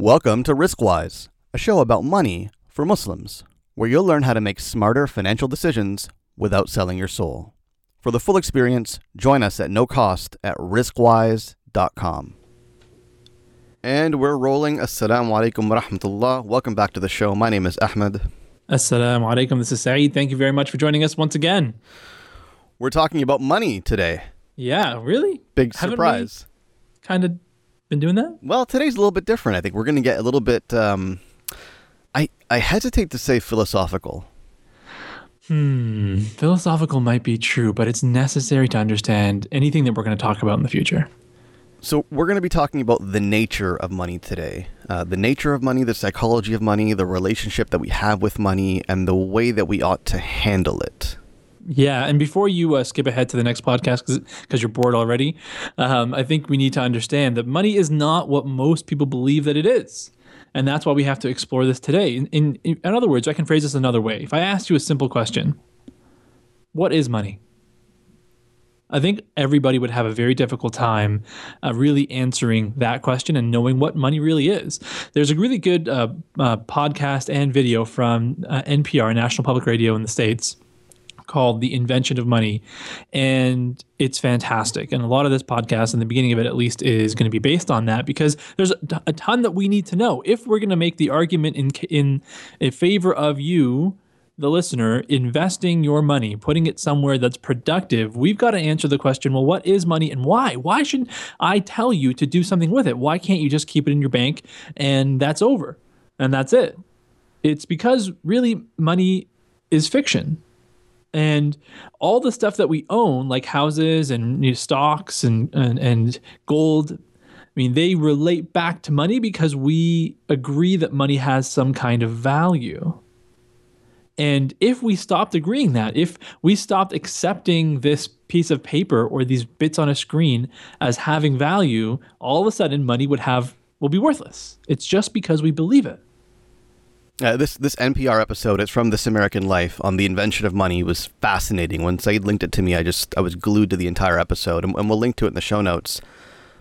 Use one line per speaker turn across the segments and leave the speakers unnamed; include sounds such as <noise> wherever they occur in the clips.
Welcome to Riskwise, a show about money for Muslims, where you'll learn how to make smarter financial decisions without selling your soul. For the full experience, join us at no cost at riskwise.com. And we're rolling. Assalamu alaikum wa rahmatullah. Welcome back to the show. My name is Ahmed.
Assalamu alaikum. This is Saeed. Thank you very much for joining us once again.
We're talking about money today.
Yeah, really?
Big
Haven't
surprise.
Kind of been doing that?
Well, today's a little bit different. I think we're going to get a little bit. Um, I I hesitate to say philosophical.
Hmm. Philosophical might be true, but it's necessary to understand anything that we're going to talk about in the future.
So we're going to be talking about the nature of money today. Uh, the nature of money, the psychology of money, the relationship that we have with money, and the way that we ought to handle it.
Yeah, and before you uh, skip ahead to the next podcast because you're bored already, um, I think we need to understand that money is not what most people believe that it is. And that's why we have to explore this today. In, in, in other words, I can phrase this another way. If I asked you a simple question, what is money? I think everybody would have a very difficult time uh, really answering that question and knowing what money really is. There's a really good uh, uh, podcast and video from uh, NPR, National Public Radio in the States, called The Invention of Money. And it's fantastic. And a lot of this podcast, in the beginning of it at least, is going to be based on that because there's a, ton that we need to know. If we're going to make the argument in, in, in favor of you, the listener, investing your money, putting it somewhere that's productive, we've got to answer the question well, what is money and why? Why should I tell you to do something with it? Why can't you just keep it in your bank and that's over and that's it? It's because really money is fiction and all the stuff that we own like houses and know, stocks and, and and gold i mean they relate back to money because we agree that money has some kind of value. And if we stopped agreeing that if we stopped accepting this piece of paper or these bits on a screen as having value all of a sudden money would have will be worthless. It's just because we believe it
Uh, this this NPR episode, it's from This American Life on the invention of money, was fascinating. When Saeed linked it to me, I just I was glued to the entire episode, and, and we'll link to it in the show notes.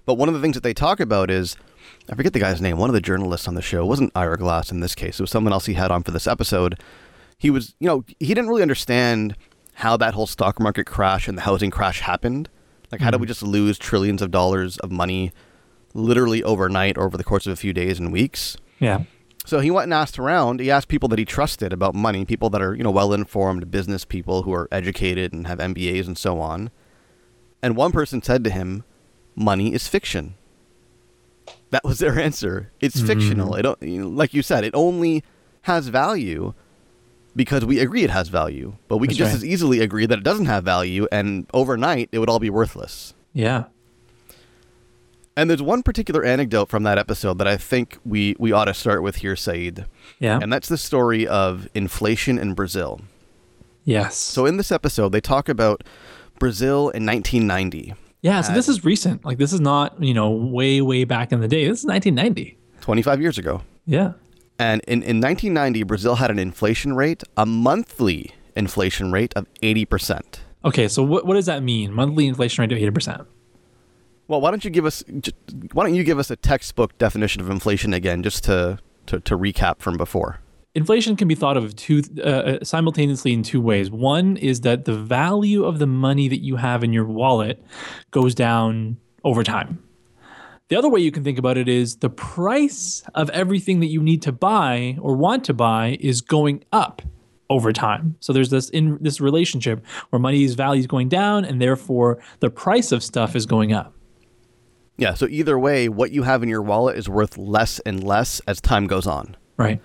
But one of the things that they talk about is, I forget the guy's name. One of the journalists on the show wasn't Ira Glass in this case. It was someone else he had on for this episode. He was, you know, he didn't really understand how that whole stock market crash and the housing crash happened. Like, how did we just lose trillions of dollars of money, literally overnight, or over the course of a few days and weeks?
yeah
So he went and asked around. He asked people that he trusted about money, people that are, you know, well informed business people who are educated and have MBAs and so on. And one person said to him, Money is fiction. That was their answer. It's hmm. fictional. It, don't- like you said, it only has value because we agree it has value. But we
That's
can just
right.
as easily agree that it doesn't have value, and overnight it would all be worthless.
yeah
And there's one particular anecdote from that episode that I think we, we ought to start with here, Saeed.
yeah
And that's the story of inflation in Brazil.
yes
So in this episode, they talk about Brazil in 1990,
Yeah, so this is recent. Like this is not, you know, way, way back in the day. This is 1990.
25 years ago.
Yeah.
And in, in 1990, Brazil had an inflation rate, a monthly inflation rate of 80%.
Okay, so what, what does that mean? Monthly inflation rate of 80%.
Well, why don't you give us why don't you give us a textbook definition of inflation again just to to, to recap from before?
Inflation can be thought of two uh, simultaneously in two ways. One is that the value of the money that you have in your wallet goes down over time. The other way you can think about it is the price of everything that you need to buy or want to buy is going up over time. So there's this in this relationship where money's value is going down and therefore the price of stuff is going up.
Yeah, so either way, what you have in your wallet is worth less and less as time goes on.
Right.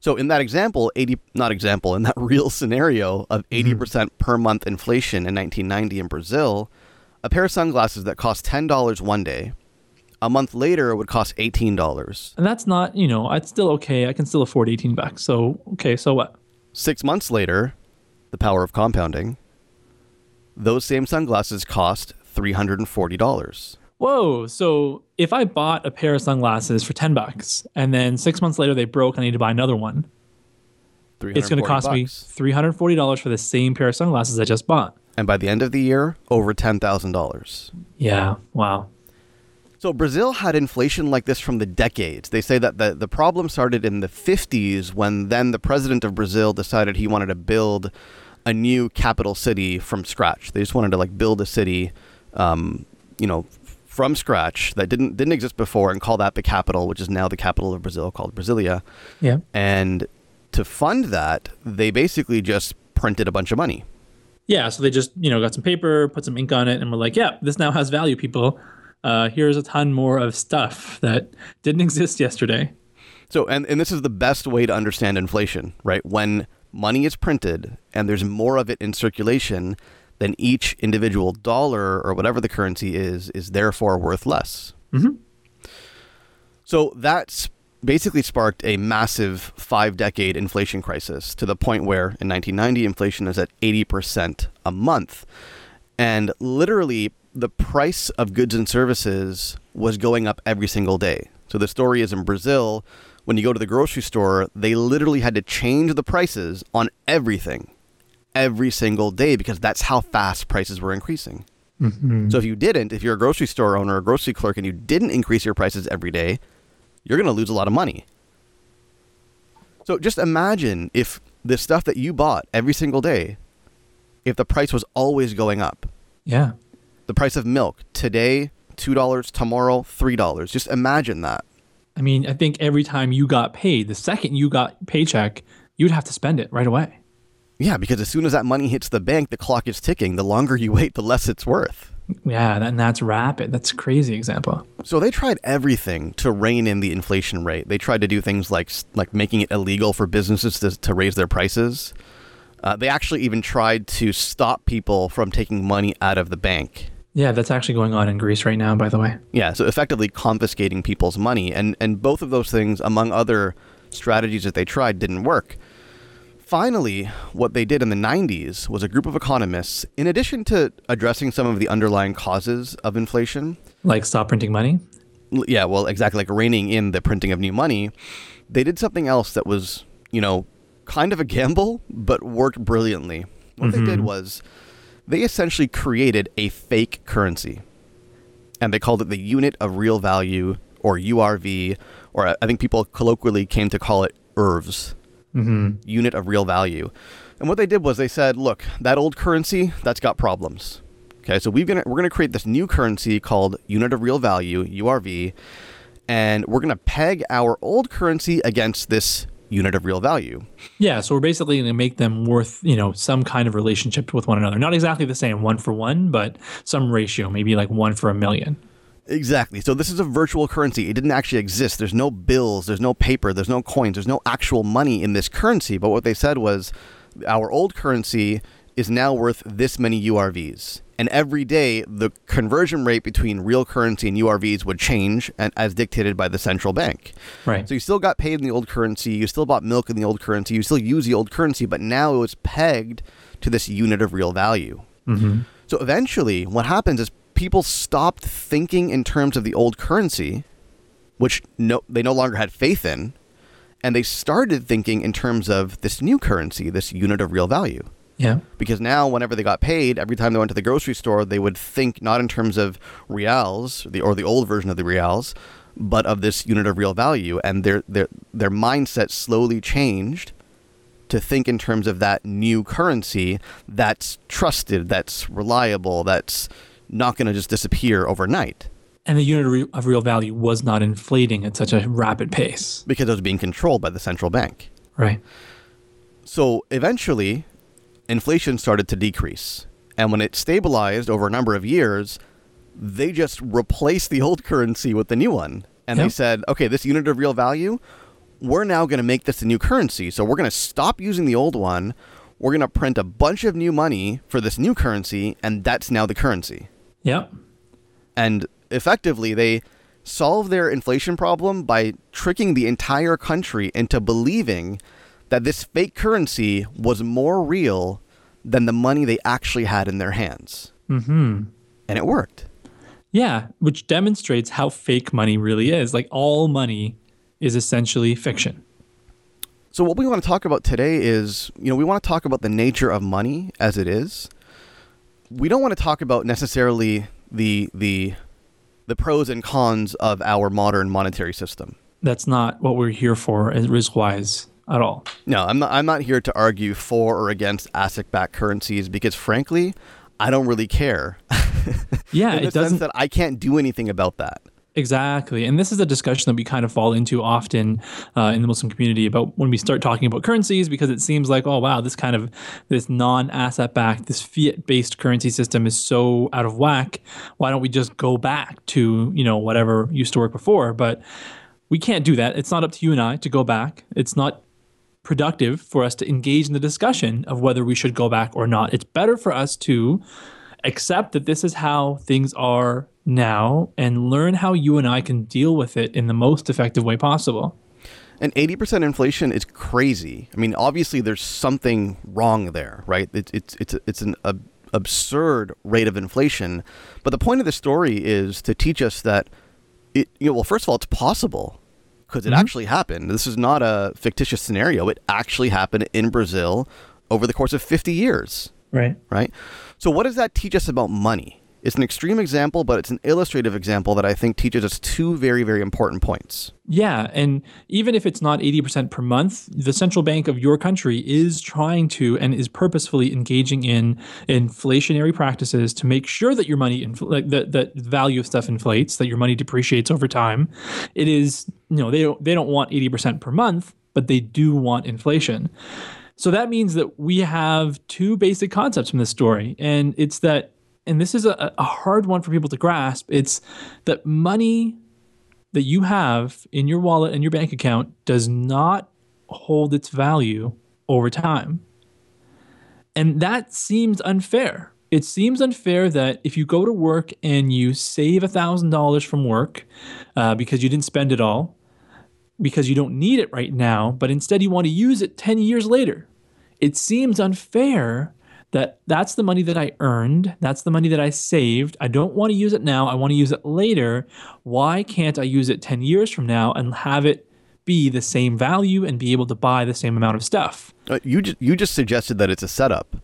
So in that example, 80 not example, in that <laughs> real scenario of mm-hmm. 80% per month inflation in 1990 in Brazil, a pair of sunglasses that cost $10 one day, a month later it would cost $18.
And that's not, you know, it's still okay. I can still afford 18 bucks. So, okay, so what?
6 months later, the power of compounding, those same sunglasses cost $340.
Whoa. So if I bought a pair of sunglasses for 10 bucks and then six months later they broke and I need to buy another one, it's going to
340
cost me $340 for the same pair of sunglasses I just bought.
And by the end of the year, over $10,000.
Yeah. Wow.
So Brazil had inflation like this from the decades. They say that the, the problem started in the 50s when then the president of Brazil decided he wanted to build a new capital city from scratch. They just wanted to like build a city, um, you know, from scratch that didn't didn't exist before and call that the capital, which is now the capital of Brazil called Brasilia.
Yeah.
And to fund that, they basically just printed a bunch of money.
Yeah, so they just you know got some paper, put some ink on it, and were like, "Yeah, this now has value, people. Uh, here's a ton more of stuff that didn't exist yesterday."
So, and and this is the best way to understand inflation, right? When money is printed and there's more of it in circulation, then each individual dollar or whatever the currency is is therefore worth less.
Mhm.
So that's basically sparked a massive five decade inflation crisis to the point where in 1990 inflation is at 80% a month. And literally, the price of goods and services was going up every single day. So the story is in Brazil, when you go to the grocery store, they literally had to change the prices on everything every single day because that's how fast prices were increasing. Mm-hmm. So if you didn't, if you're a grocery store owner or grocery clerk and you didn't increase your prices every day, you're going to lose a lot of money. So just imagine if the stuff that you bought every single day, if the price was always going up.
Yeah.
The price of milk today, $2, tomorrow, $3. Just imagine that.
I mean, I think every time you got paid, the second you got paycheck, you'd have to spend it right away.
Yeah, because as soon as that money hits the bank, the clock is ticking. The longer you <laughs> wait, the less it's worth.
Yeah, and that's rapid. That's a crazy example.
So they tried everything to rein in the inflation rate. They tried to do things like like making it illegal for businesses to, to raise their prices. Uh, they actually even tried to stop people from taking money out of the bank.
Yeah, that's actually going on in Greece right now, by the way.
Yeah, so effectively confiscating people's money, and and both of those things, among other strategies that they tried, didn't work. Finally, what they did in the 90s was a group of economists, in addition to addressing some of the underlying causes of inflation,
Like stop printing money.
Yeah, well, exactly like reining in the printing of new money, they did something else that was, you know, kind of a gamble, but worked brilliantly. What they did mm-hmm. was they essentially created a fake currency. And they called it the unit of real value, or URV, or I- think people colloquially came to call it ERVs, unit of real value. And what they did was they said, look, that old currency, that's got problems. Okay, so we're gonna we're gonna create this new currency called unit of real value (URV), and we're gonna peg our old currency against this unit of real value.
Yeah, so we're basically going to make them worth, you know, some kind of relationship with one another. Not exactly the same one for one, but some ratio, maybe like one for a million.
Exactly. So this is a virtual currency. It didn't actually exist. There's no bills, there's no paper, there's no coins, there's no actual money in this currency. But what they said was our old currency is now worth this many URVs. And every day the conversion rate between real currency and URVs would change and as dictated by the central bank.
Right.
So you still got paid in the old currency, you still bought milk in the old currency, you still use the old currency, but now it was pegged to this unit of real value. Hmm. So eventually, what happens is people stopped thinking in terms of the old currency, which no, they no longer had faith in, and they started thinking in terms of this new currency, this unit of real value.
yeah.
Because now, whenever they got paid, every time they went to the grocery store, they would think not in terms of reals, the, or the old version of the reals, but of this unit of real value. And their, their, their mindset slowly changed to think in terms of that new currency that's trusted, that's reliable, that's not going to just disappear overnight
And the unit of real value was not inflating at such a rapid pace.
because it was being controlled by the central bank.
Right.
So eventually, inflation started to decrease. And when it stabilized over a number of years, they just replaced the old currency with the new one. And they said, okay, this unit of real value, we're now going to make this a new currency. So we're going to stop using the old one. We're going to print a bunch of new money for this new currency, and that's now the currency.
Yep.
And effectively, they solved their inflation problem by tricking the entire country into believing that this fake currency was more real than the money they actually had in their hands.
Mm-hmm.
And it worked.
Yeah, which demonstrates how fake money really is. Like all money is essentially fiction.
So, what we want to talk about today is you know, we want to talk about the nature of money as it is. We don't want to talk about necessarily the, the the pros and cons of our modern monetary system.
That's not what we're here for, uh, risk wise at all.
No, I'm not. I'm not here to argue for or against asset-backed currencies because, frankly, I don't really care. <laughs>
Yeah, it doesn't.
sense that I can't do anything about that.
Exactly. And this is a discussion that we kind of fall into often uh, in the Muslim community about when we start talking about currencies because it seems like, oh, wow, this kind of this non asset backed, this fiat based currency system is so out of whack. Why don't we just go back to, you know, whatever used to work before? But we can't do that. It's not up to you and I to go back. It's not productive for us to engage in the discussion of whether we should go back or not. It's better for us to accept that this is how things are now and learn how you and I can deal with it in the most effective way possible.
And 80% inflation is crazy. I mean, obviously there's something wrong there, right? It's it's it's it's an ab- absurd rate of inflation. But the point of the story is to teach us that it you know, well, first of all, it's possible because it mm-hmm. actually happened. This is not a fictitious scenario. It actually happened in Brazil over the course of 50 years,
Right.
right? So what does that teach us about money? It's an extreme example, but it's an illustrative example that I think teaches us two very, very important points.
Yeah, and even if it's not 80% per month, the central bank of your country is trying to and is purposefully engaging in inflationary practices to make sure that your money infl- like that that value of stuff inflates, that your money depreciates over time. It is, you know, they don't they don't want 80% per month, but they do want inflation. So that means that we have two basic concepts from this story, and it's that and this is a, a hard one for people to grasp. It's that money that you have in your wallet and your bank account does not hold its value over time. And that seems unfair. It seems unfair that if you go to work and you save $1,000 from work uh, because you didn't spend it all, because you don't need it right now, but instead you want to use it 10 years later, it seems unfair that that's the money that I earned, that's the money that I saved. I don't want to use it now, I want to use it later. Why can't I use it 10 years from now and have it be the same value and be able to buy the same amount of stuff?
Uh, you just you just suggested that it's a setup.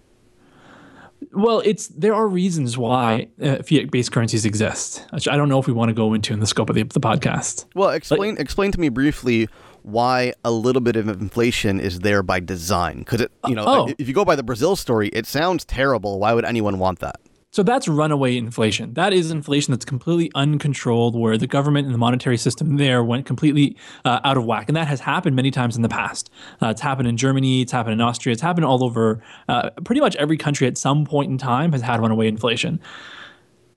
Well, it's there are reasons why uh, fiat-based currencies exist, which I don't know if we want to go into in the scope of the, the podcast.
Well, explain explain to me briefly why a little bit of inflation is there by design. Because it, you know,
Oh.
if you go by the Brazil story, it sounds terrible. Why would anyone want that?
So that's runaway inflation. That is inflation that's completely uncontrolled, where the government and the monetary system there went completely uh, out of whack. And that has happened many times in the past. Uh, it's happened in Germany, it's happened in Austria, it's happened all over. Uh, pretty much every country at some point in time has had runaway inflation.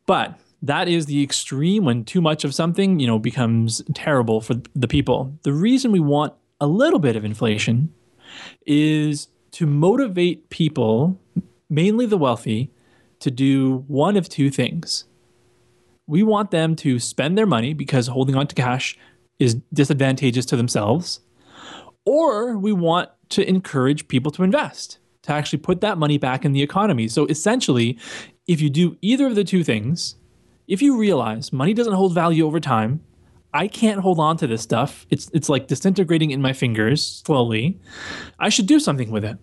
But that is the extreme when too much of something, you know, becomes terrible for the people. The reason we want a little bit of inflation is to motivate people, mainly the wealthy, to do one of two things. We want them to spend their money because holding on to cash is disadvantageous to themselves, or we want to encourage people to invest, to actually put that money back in the economy. So essentially, if you do either of the two things, if you realize money doesn't hold value over time, I can't hold on to this stuff. It's it's like disintegrating in my fingers slowly. I should do something with it.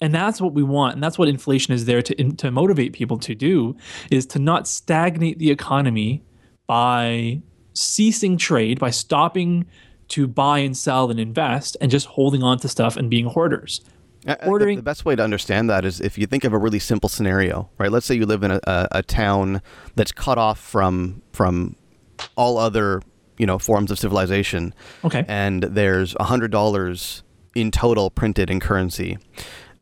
And that's what we want, and that's what inflation is there to to motivate people to do is to not stagnate the economy by ceasing trade, by stopping to buy and sell and invest and just holding on to stuff and being hoarders.
Uh, uh, I think
Ordering-
the best way to understand that is if you think of a really simple scenario, right? Let's say you live in a, a, a town that's cut off from from all other you know forms of civilization,
Okay.
and there's a hundred dollars in total printed in currency,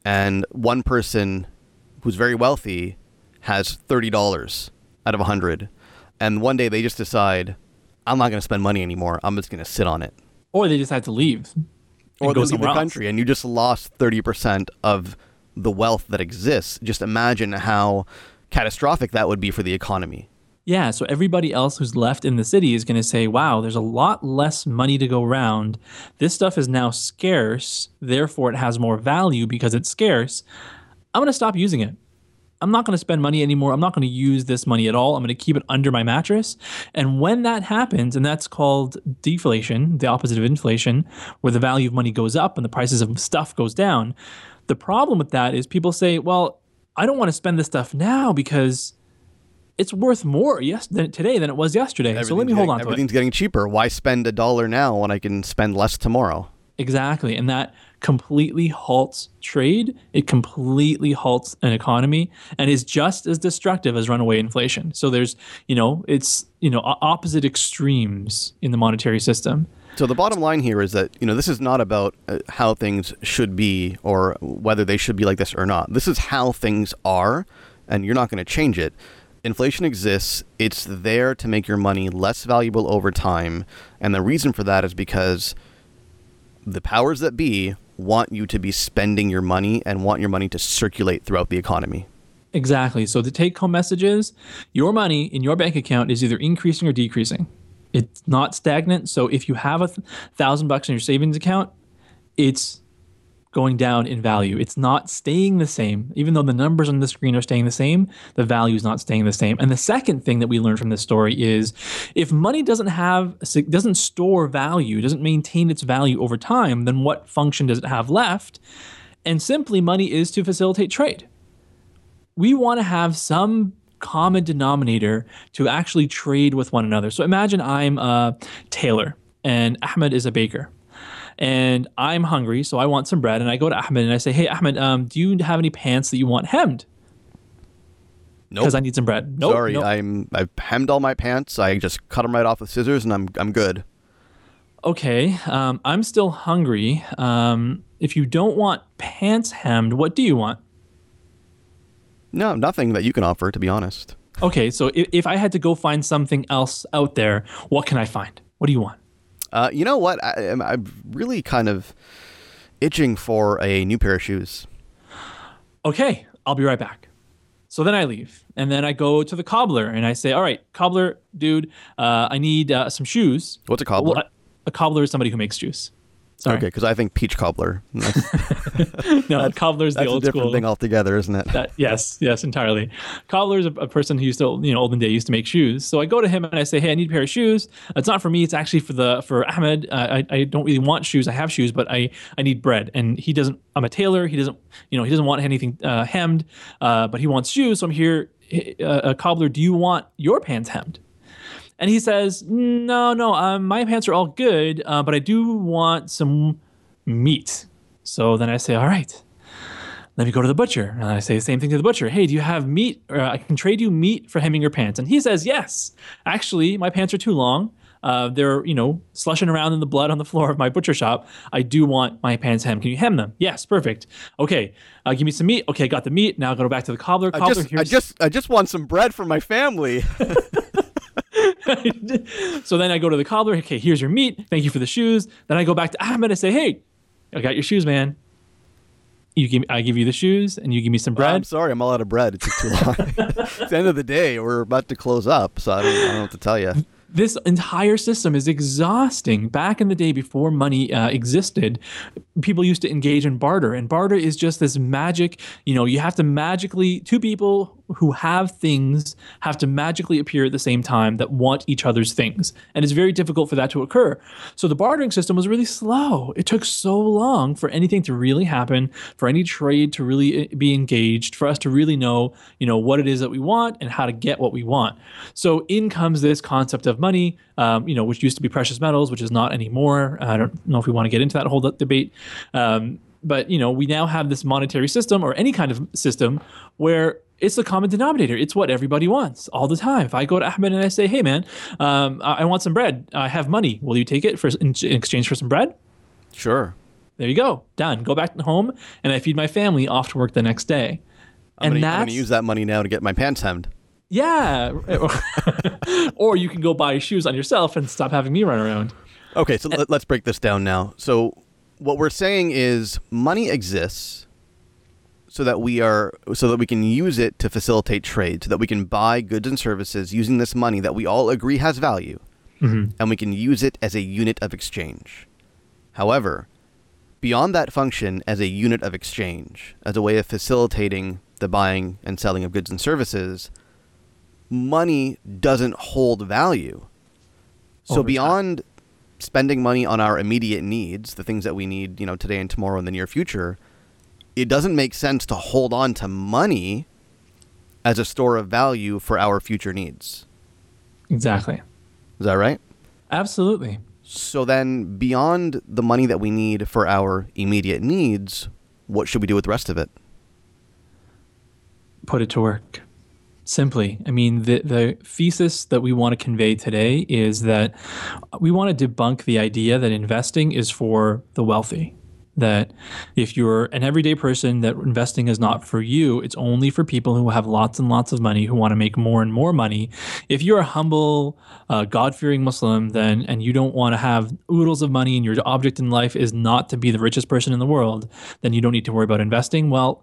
and one person who's very wealthy has thirty dollars out of a hundred, and one day they just decide, I'm not going to spend money anymore. I'm just going to sit on it
Or they decide to leave. And
or
go
go leave the
somewhere else.
country and you just lost 30% of the wealth that exists just imagine how catastrophic that would be for the economy
Yeah, so everybody else who's left in the city is going to say, wow, there's a lot less money to go around. This stuff is now scarce, therefore it has more value because it's scarce. I'm going to stop using it. I'm not going to spend money anymore. I'm not going to use this money at all. I'm going to keep it under my mattress. And when that happens, and that's called deflation, the opposite of inflation, where the value of money goes up and the prices of stuff goes down, the problem with that is people say, well, I don't want to spend this stuff now because it's worth more yes than today than it was yesterday. So let me hold on to it.
Everything's getting cheaper. Why spend a dollar now when I can spend less tomorrow?
Exactly. And that completely halts trade. It completely halts an economy and is just as destructive as runaway inflation. So there's, you know, it's, you know, opposite extremes in the monetary system.
So the bottom line here is that you know this is not about uh, how things should be or whether they should be like this or not. This is how things are, and you're not going to change it. Inflation exists. It's there to make your money less valuable over time, and the reason for that is because the powers that be want you to be spending your money and want your money to circulate throughout the economy.
Exactly. So the take home message is your money in your bank account is either increasing or decreasing. It's not stagnant. So if you have a thousand bucks in your savings account, it's going down in value. It's not staying the same. Even though the numbers on the screen are staying the same, the value is not staying the same. And the second thing that we learned from this story is if money doesn't have doesn't store value, doesn't maintain its value over time, then what function does it have left? And simply money is to facilitate trade we want to have some common denominator to actually trade with one another. So imagine I'm a tailor and Ahmed is a baker. And I'm hungry, so I want some bread. And I go to Ahmed and I say, Hey, Ahmed, um, do you have any pants that you want hemmed?
Nope.
Because I need some bread. Nope,
Sorry,
nope.
I'm I've hemmed all my pants. I just cut them right off with scissors, and I'm I'm good.
okay, um, I'm still hungry. Um, if you don't want pants hemmed, what do you want?
No, nothing that you can offer, to be honest.
Okay, so if, if I had to go find something else out there, what can I find? What do you want?
Uh, you know what? I, I'm, I'm really kind of itching for a new pair of shoes.
okay, I'll be right back. So then I leave, and then I go to the cobbler, and I say, "All right, cobbler, dude, uh, I need uh, some shoes."
What's a cobbler?
Well, a cobbler is somebody who makes juice. Sorry,
Okay, because I think peach cobbler. <laughs> <laughs>
No, cobbler is the
that's a
old
different
school.
thing altogether, isn't it?
That, yes, yes, entirely. Cobbler is a, a person who used to, you know, olden day used to make shoes. So I go to him and I say, "Hey, I need a pair of shoes. It's not for me. It's actually for the for Ahmed. Uh, I, I don't really want shoes. I have shoes, but I I need bread. And he doesn't. I'm a tailor. He doesn't. You know, he doesn't want anything uh, hemmed. Uh, but he wants shoes. So I'm here. Uh, uh, cobbler, do you want your pants hemmed? And he says, "No, no. Um, my pants are all good, uh, but I do want some meat." So then I say, "All right." Let me go to the butcher. And I say the same thing to the butcher. Hey, do you have meat? Or I can trade you meat for hemming your pants. And he says, yes. Actually, my pants are too long. Uh, they're, you know, slushing around in the blood on the floor of my butcher shop. I do want my pants hemmed. Can you hem them? Yes, perfect. Okay, uh, give me some meat. Okay, got the meat. Now go back to the cobbler.
I just, I just, I just want some bread for my family. <laughs> <laughs>
so then I go to the cobbler. Okay, here's your meat. Thank you for the shoes. Then I go back to Ahmed and say, hey, I got your shoes, man. You give, I give you the shoes, and you give me some bread.
I'm sorry, I'm all out of bread. It took too long. <laughs> it's the end of the day. We're about to close up, so I don't, I don't know what to tell you.
this entire system is exhausting. Back in the day before money uh, existed, people used to engage in barter, and barter is just this magic. You know, you have to magically two people who have things have to magically appear at the same time that want each other's things, and it's very difficult for that to occur. So the bartering system was really slow. It took so long for anything to really happen, for any trade to really uh, be engaged, for us to really know, you know, what it is that we want and how to get what we want. So in comes this concept of money, um, you know, which used to be precious metals, which is not anymore. I don't know if we want to get into that whole debate. Um, but you know, we now have this monetary system or any kind of system where it's the common denominator. It's what everybody wants all the time. If I go to Ahmed and I say, "Hey, man, um, I, I want some bread. I have money. Will you take it for in, in exchange for some bread?"
Sure.
There you go. Done. Go back home and I feed my family off to work the next day.
I'm
and
gonna, I'm gonna use that money now to get my pants hemmed.
yeah. <laughs> or you can go buy shoes on yourself and stop having me run around.
Okay, so let, let's break this down now. So, what we're saying is money exists so that we are so that we can use it to facilitate trade, so that we can buy goods and services using this money that we all agree has value, mm-hmm. and we can use it as a unit of exchange. However, beyond that function as a unit of exchange, as a way of facilitating the buying and selling of goods and services, money doesn't hold value. So
Over time.
beyond spending money on our immediate needs, the things that we need, you know, today and tomorrow in the near future, it doesn't make sense to hold on to money as a store of value for our future needs.
Exactly.
Is that right?
Absolutely.
So then, beyond the money that we need for our immediate needs, what should we do with the rest of it?
Put it to work. Simply, I mean, the, the thesis that we want to convey today is that we want to debunk the idea that investing is for the wealthy. That if you're an everyday person, that investing is not for you. It's only for people who have lots and lots of money who want to make more and more money. If you're a humble, uh, God-fearing Muslim, then and you don't want to have oodles of money, and your object in life is not to be the richest person in the world, then you don't need to worry about investing. Well,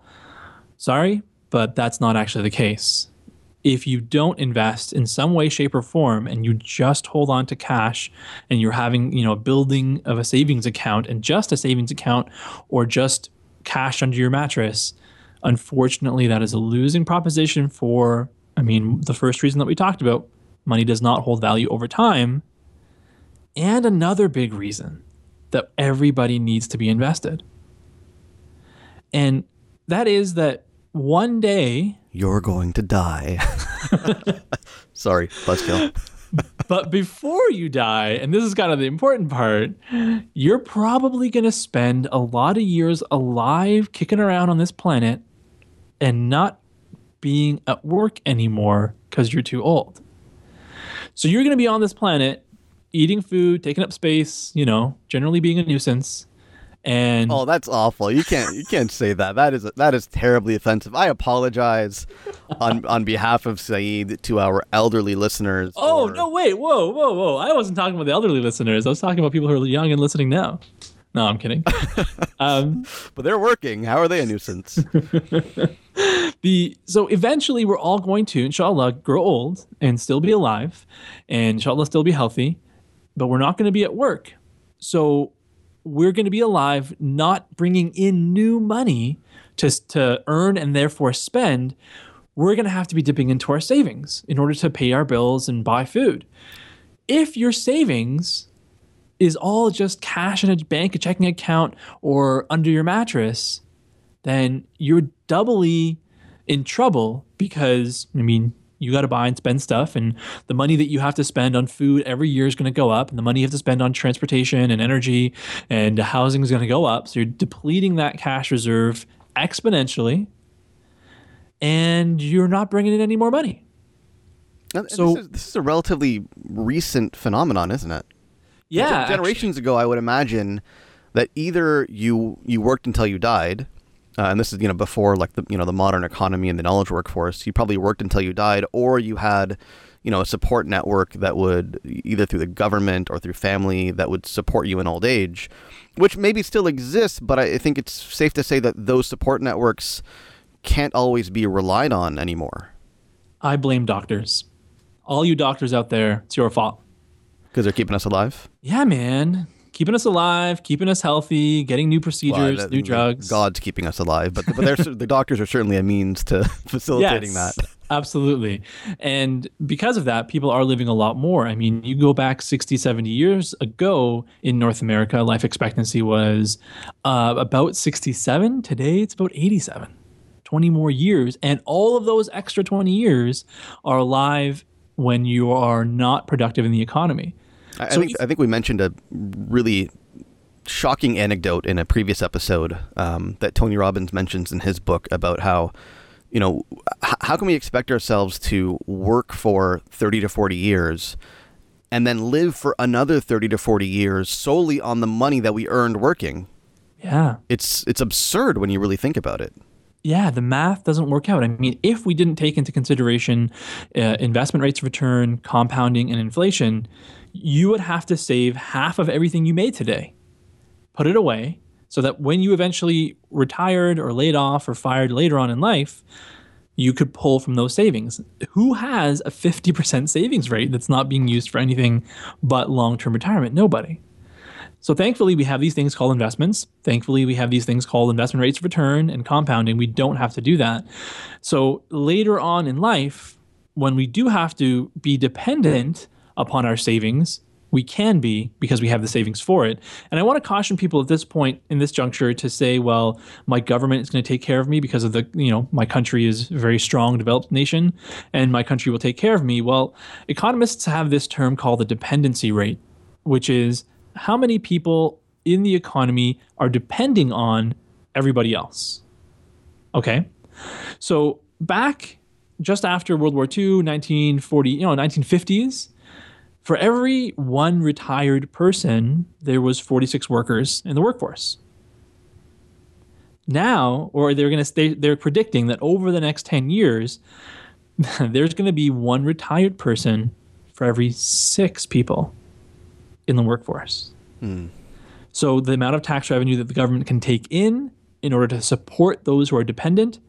sorry, but that's not actually the case if you don't invest in some way shape or form and you just hold on to cash and you're having you know a building of a savings account and just a savings account or just cash under your mattress unfortunately that is a losing proposition for i mean the first reason that we talked about money does not hold value over time. And another big reason that everybody needs to be invested. And that is that one day
You're going to die. <laughs> Sorry, buzzkill.
but before you die, and this is kind of the important part, you're probably going to spend a lot of years alive kicking around on this planet and not being at work anymore because you're too old. So you're going to be on this planet eating food, taking up space, you know, generally being a nuisance. And
Oh, that's awful. You can't you can't say that. That is that is terribly offensive. I apologize on on behalf of Saeed to our elderly listeners.
oh,
for-
no, wait, whoa, whoa, whoa. I wasn't talking about the elderly listeners. I was talking about people who are young and listening now. No, I'm kidding. <laughs> um,
But they're working. How are they a nuisance? <laughs>
the so eventually we're all going to inshallah grow old and still be alive and inshallah still be healthy but we're not going to be at work so we're going to be alive not bringing in new money to, to earn and therefore spend we're going to have to be dipping into our savings in order to pay our bills and buy food. If your savings is all just cash in a bank a checking account or under your mattress then you're doubly in trouble because I mean you got to buy and spend stuff and the money that you have to spend on food every year is going to go up and the money you have to spend on transportation and energy and housing is going to go up. So you're depleting that cash reserve exponentially and you're not bringing in any more money.
And
So-
this, is, this is a relatively recent phenomenon, isn't it?
yeah
Gen- generations ago, I would imagine that either you you worked until you died, uh, and this is you know before like the you know the modern economy and the knowledge workforce. You probably worked until you died, or you had you know a support network that would either through the government or through family that would support you in old age, which maybe still exists. But I think it's safe to say that those support networks can't always be relied on anymore
I blame doctors all you doctors out there it's your fault
because they're keeping us alive.
yeah man keeping us alive keeping us healthy getting new procedures
Well,
new drugs
God's keeping us alive, but but they're, <laughs> the doctors are certainly a means to <laughs> facilitating that.
Absolutely. And because of that, people are living a lot more. I mean, you go back 60, 70 years ago in North America, life expectancy was uh, about 67. Today, it's about 87. 20 more years. And all of those extra 20 years are alive when you are not productive in the economy.
I, I
So
think I think we mentioned a really shocking anecdote in a previous episode um, that Tony Robbins mentions in his book about how you know h- how can we expect ourselves to work for 30 to 40 years and then live for another 30 to 40 years solely on the money that we earned working
Yeah.
it's it's absurd when you really think about it
yeah, the math doesn't work out. I mean, if we didn't take into consideration uh, investment rates of return, compounding, and inflation, you would have to save half of everything you made today, put it away, so that when you eventually retired or laid off or fired later on in life, you could pull from those savings. Who has a 50% savings rate that's not being used for anything but long term retirement? Nobody. So thankfully, we have these things called investments. Thankfully, we have these things called investment rates of return and compounding. We don't have to do that. So later on in life, when we do have to be dependent upon our savings we can be because we have the savings for it. And I want to caution people at this point in this juncture to say, well, my government is going to take care of me because of the, you know, my country is a very strong developed nation and my country will take care of me. Well, economists have this term called the dependency rate, which is how many people in the economy are depending on everybody else. Okay? So, back just after World War II, 1940, you know, 1950s, for every one retired person, there was 46 workers in the workforce. Now, or they're going to stay, they're predicting that over the next 10 years, <laughs> there's going to be one retired person for every six people in the workforce. Hmm. So the amount of tax revenue that the government can take in in order to support those who are dependent,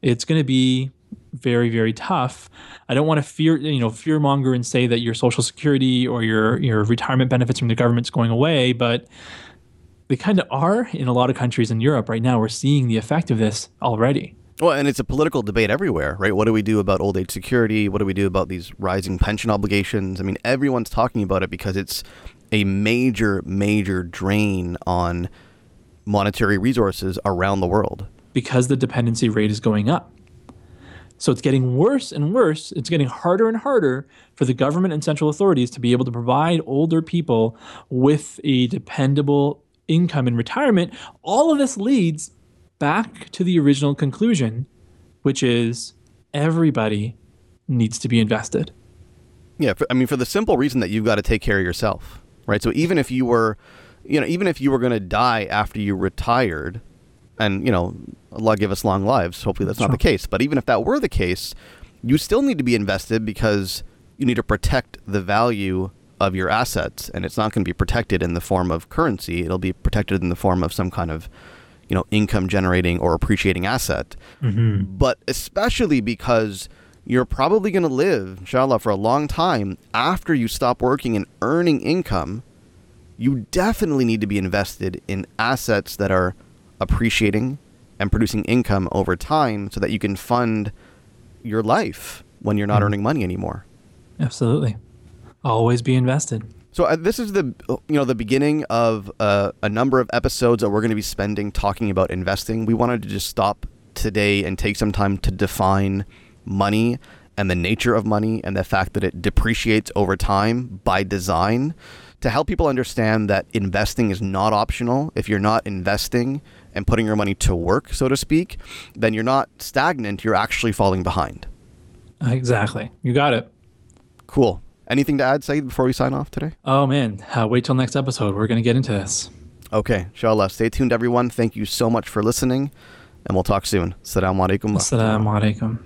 it's going to be very very tough. I don't want to fear you know fear monger and say that your social security or your your retirement benefits from the government's going away, but they kind of are in a lot of countries in Europe right now. We're seeing the effect of this already.
Well, and it's a political debate everywhere, right? What do we do about old age security? What do we do about these rising pension obligations? I mean, everyone's talking about it because it's a major, major drain on monetary resources around the world.
Because the dependency rate is going up. So it's getting worse and worse. It's getting harder and harder for the government and central authorities to be able to provide older people with a dependable income in retirement. All of this leads back to the original conclusion, which is everybody needs to be invested.
Yeah, for, I mean, for the simple reason that you've got to take care of yourself, right? So even if you were, you know, even if you were going to die after you retired, and you know, Allah give us long lives. Hopefully, that's sure. not the case. But even if that were the case, you still need to be invested because you need to protect the value of your assets, and it's not going to be protected in the form of currency. It'll be protected in the form of some kind of, you know, income generating or appreciating asset. Mm-hmm. But especially because you're probably going to live, inshallah, for a long time after you stop working and earning income. You definitely need to be invested in assets that are appreciating and producing income over time so that you can fund your life when you're not mm. earning money anymore.
Absolutely. Always be invested.
So uh, this is the you know the beginning of uh, a number of episodes that we're going to be spending talking about investing. We wanted to just stop today and take some time to define money and the nature of money and the fact that it depreciates over time by design to help people understand that investing is not optional. If you're not investing, and putting your money to work, so to speak, then you're not stagnant, you're actually falling behind.
Exactly. You got it.
Cool. Anything to add, Saeed, before we sign off today?
Oh, man. Uh, wait till next episode. We're going to get into this.
Okay. Inshallah. Stay tuned, everyone. Thank you so much for listening, and we'll talk soon. Assalamu alaikum.
Assalamu alaikum.